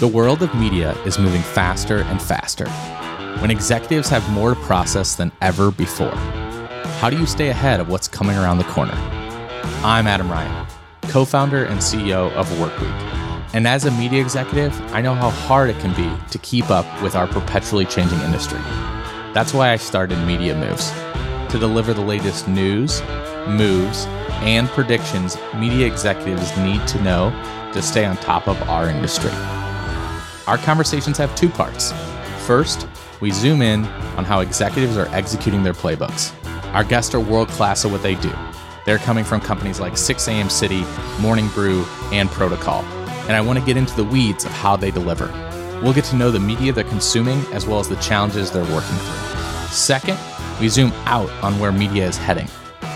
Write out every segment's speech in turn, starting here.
The world of media is moving faster and faster when executives have more to process than ever before. How do you stay ahead of what's coming around the corner? I'm Adam Ryan, co founder and CEO of Workweek. And as a media executive, I know how hard it can be to keep up with our perpetually changing industry. That's why I started Media Moves to deliver the latest news, moves, and predictions media executives need to know to stay on top of our industry. Our conversations have two parts. First, we zoom in on how executives are executing their playbooks. Our guests are world class at what they do. They're coming from companies like 6am City, Morning Brew, and Protocol. And I want to get into the weeds of how they deliver. We'll get to know the media they're consuming as well as the challenges they're working through. Second, we zoom out on where media is heading.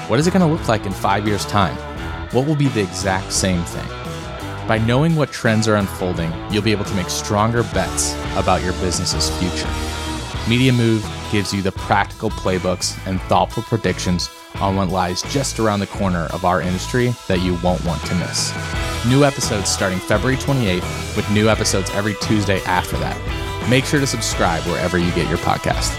What is it going to look like in five years' time? What will be the exact same thing? By knowing what trends are unfolding, you'll be able to make stronger bets about your business's future. Media Move gives you the practical playbooks and thoughtful predictions on what lies just around the corner of our industry that you won't want to miss. New episodes starting February 28th, with new episodes every Tuesday after that. Make sure to subscribe wherever you get your podcast.